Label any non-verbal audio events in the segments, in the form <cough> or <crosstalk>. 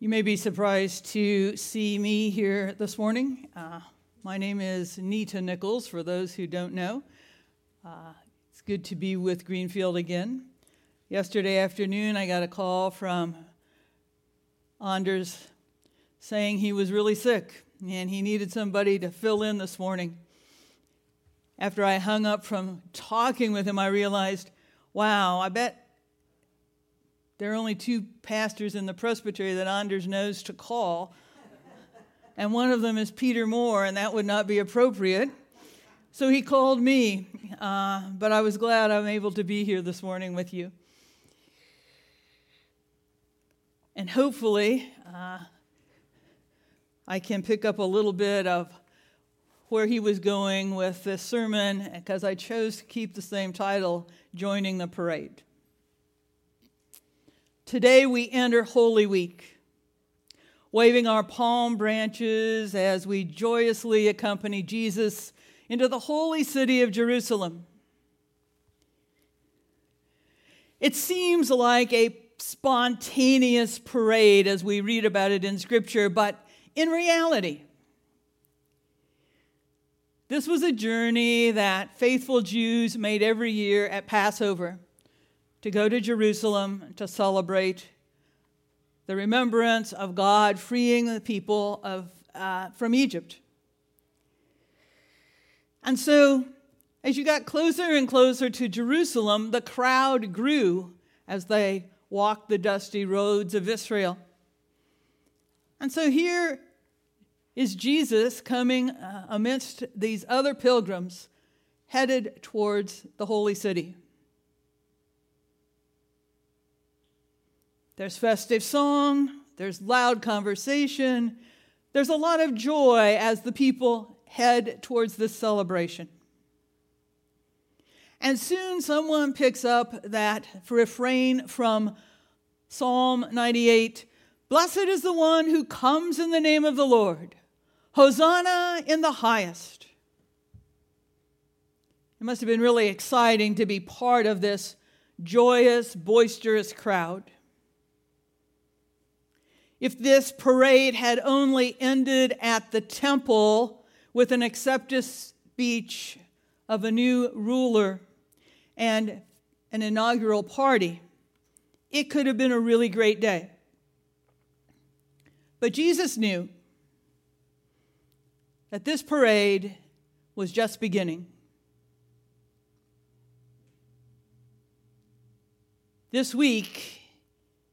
You may be surprised to see me here this morning. Uh, my name is Nita Nichols, for those who don't know. Uh, it's good to be with Greenfield again. Yesterday afternoon, I got a call from Anders saying he was really sick and he needed somebody to fill in this morning. After I hung up from talking with him, I realized, wow, I bet there are only two pastors in the presbytery that Anders knows to call, and one of them is Peter Moore, and that would not be appropriate. So he called me, uh, but I was glad I'm able to be here this morning with you. And hopefully, uh, I can pick up a little bit of where he was going with this sermon because I chose to keep the same title, Joining the Parade. Today we enter Holy Week, waving our palm branches as we joyously accompany Jesus into the holy city of Jerusalem. It seems like a spontaneous parade as we read about it in Scripture, but in reality, this was a journey that faithful Jews made every year at Passover to go to Jerusalem to celebrate the remembrance of God freeing the people of, uh, from Egypt. And so, as you got closer and closer to Jerusalem, the crowd grew as they walked the dusty roads of Israel. And so here is Jesus coming uh, amidst these other pilgrims headed towards the holy city. There's festive song, there's loud conversation, there's a lot of joy as the people head towards this celebration. And soon someone picks up that refrain from Psalm 98 Blessed is the one who comes in the name of the Lord. Hosanna in the highest. It must have been really exciting to be part of this joyous, boisterous crowd. If this parade had only ended at the temple with an acceptance speech of a new ruler and an inaugural party, it could have been a really great day. But Jesus knew that this parade was just beginning. This week,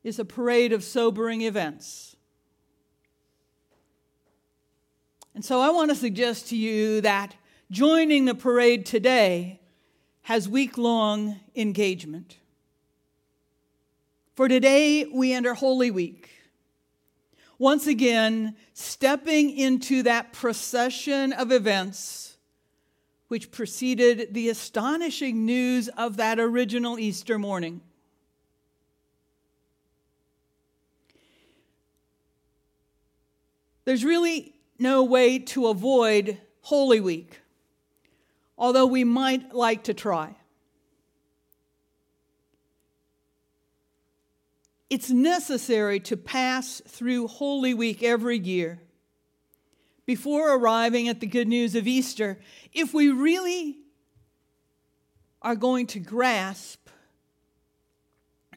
is a parade of sobering events. And so I want to suggest to you that joining the parade today has week long engagement. For today, we enter Holy Week. Once again, stepping into that procession of events which preceded the astonishing news of that original Easter morning. There's really no way to avoid Holy Week, although we might like to try. It's necessary to pass through Holy Week every year before arriving at the good news of Easter if we really are going to grasp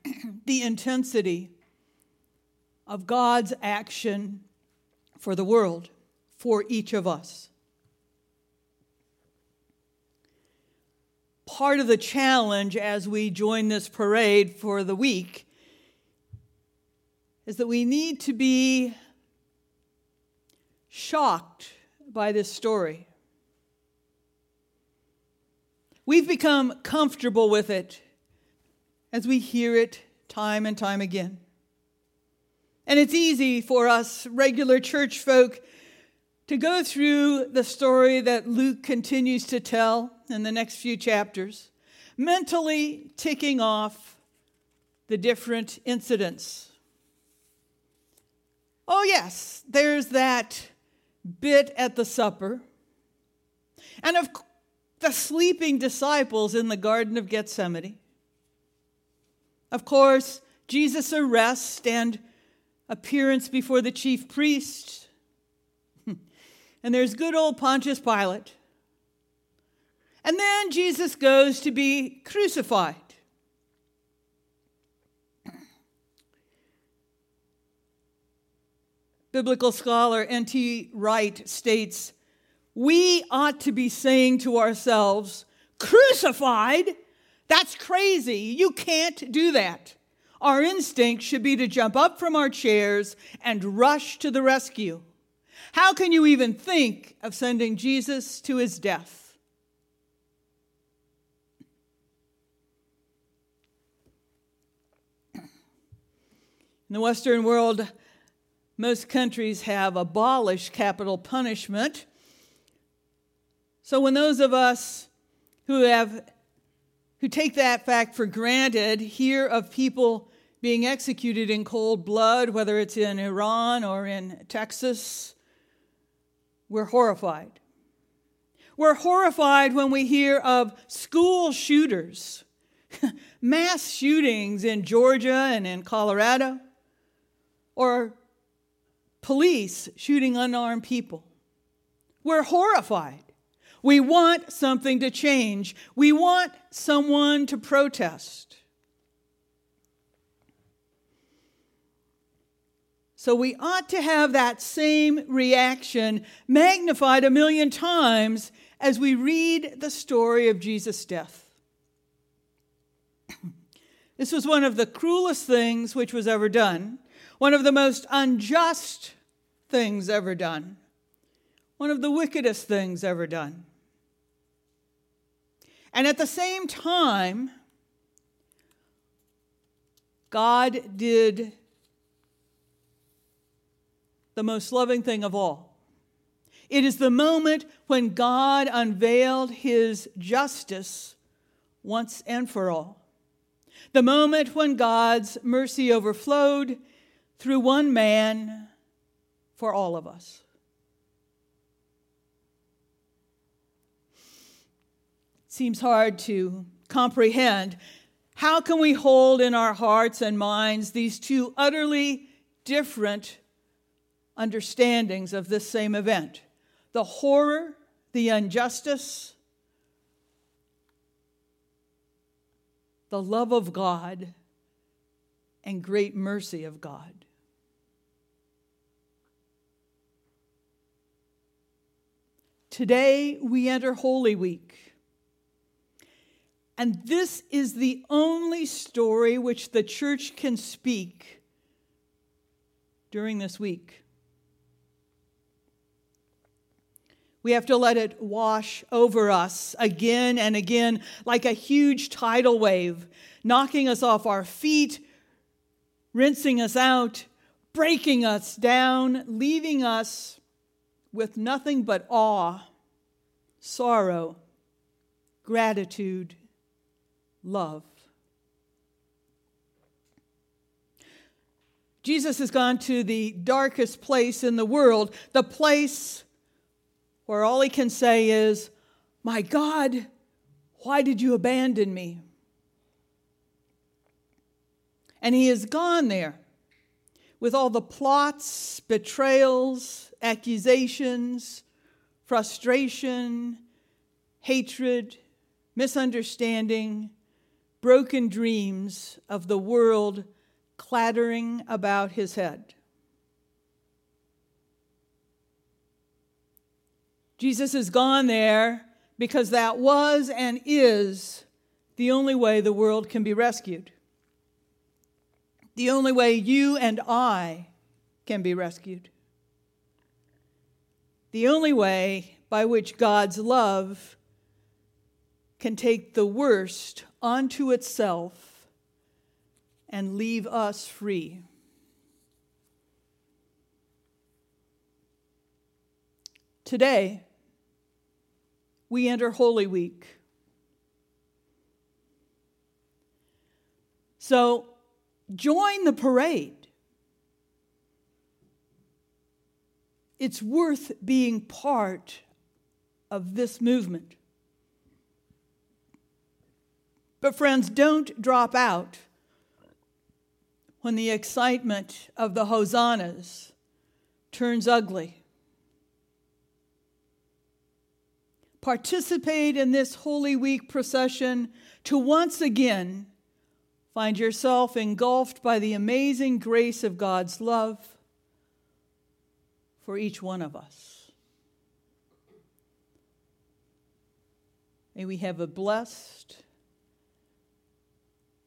<clears throat> the intensity of God's action for the world, for each of us. Part of the challenge as we join this parade for the week is that we need to be shocked by this story. We've become comfortable with it as we hear it time and time again. And it's easy for us regular church folk to go through the story that Luke continues to tell in the next few chapters, mentally ticking off the different incidents. Oh, yes, there's that bit at the supper, and of the sleeping disciples in the Garden of Gethsemane. Of course, Jesus' arrest and appearance before the chief priest. <laughs> and there's good old Pontius Pilate. And then Jesus goes to be crucified. <clears throat> Biblical scholar N.T. Wright states We ought to be saying to ourselves, Crucified? That's crazy. You can't do that. Our instinct should be to jump up from our chairs and rush to the rescue. How can you even think of sending Jesus to his death? In the Western world, most countries have abolished capital punishment. So when those of us who have who take that fact for granted hear of people being executed in cold blood, whether it's in Iran or in Texas, we're horrified. We're horrified when we hear of school shooters, <laughs> mass shootings in Georgia and in Colorado, or police shooting unarmed people. We're horrified. We want something to change. We want someone to protest. So we ought to have that same reaction magnified a million times as we read the story of Jesus' death. <clears throat> this was one of the cruelest things which was ever done, one of the most unjust things ever done, one of the wickedest things ever done. And at the same time, God did the most loving thing of all. It is the moment when God unveiled his justice once and for all. The moment when God's mercy overflowed through one man for all of us. It seems hard to comprehend. How can we hold in our hearts and minds these two utterly different understandings of this same event? The horror, the injustice, the love of God, and great mercy of God. Today we enter Holy Week. And this is the only story which the church can speak during this week. We have to let it wash over us again and again like a huge tidal wave, knocking us off our feet, rinsing us out, breaking us down, leaving us with nothing but awe, sorrow, gratitude, love. Jesus has gone to the darkest place in the world, the place where all he can say is, My God, why did you abandon me? And he has gone there with all the plots, betrayals, accusations, frustration, hatred, misunderstanding, broken dreams of the world clattering about his head. Jesus has gone there because that was and is the only way the world can be rescued. The only way you and I can be rescued. The only way by which God's love can take the worst onto itself and leave us free. Today, we enter Holy Week. So join the parade. It's worth being part of this movement. But, friends, don't drop out. when the excitement of the hosannas turns ugly. Participate in this Holy Week procession to once again find yourself engulfed by the amazing grace of God's love for each one of us. May we have a blessed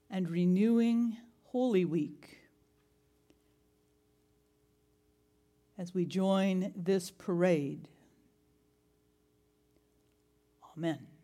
and renewing Holy Week as we join this parade. Amen.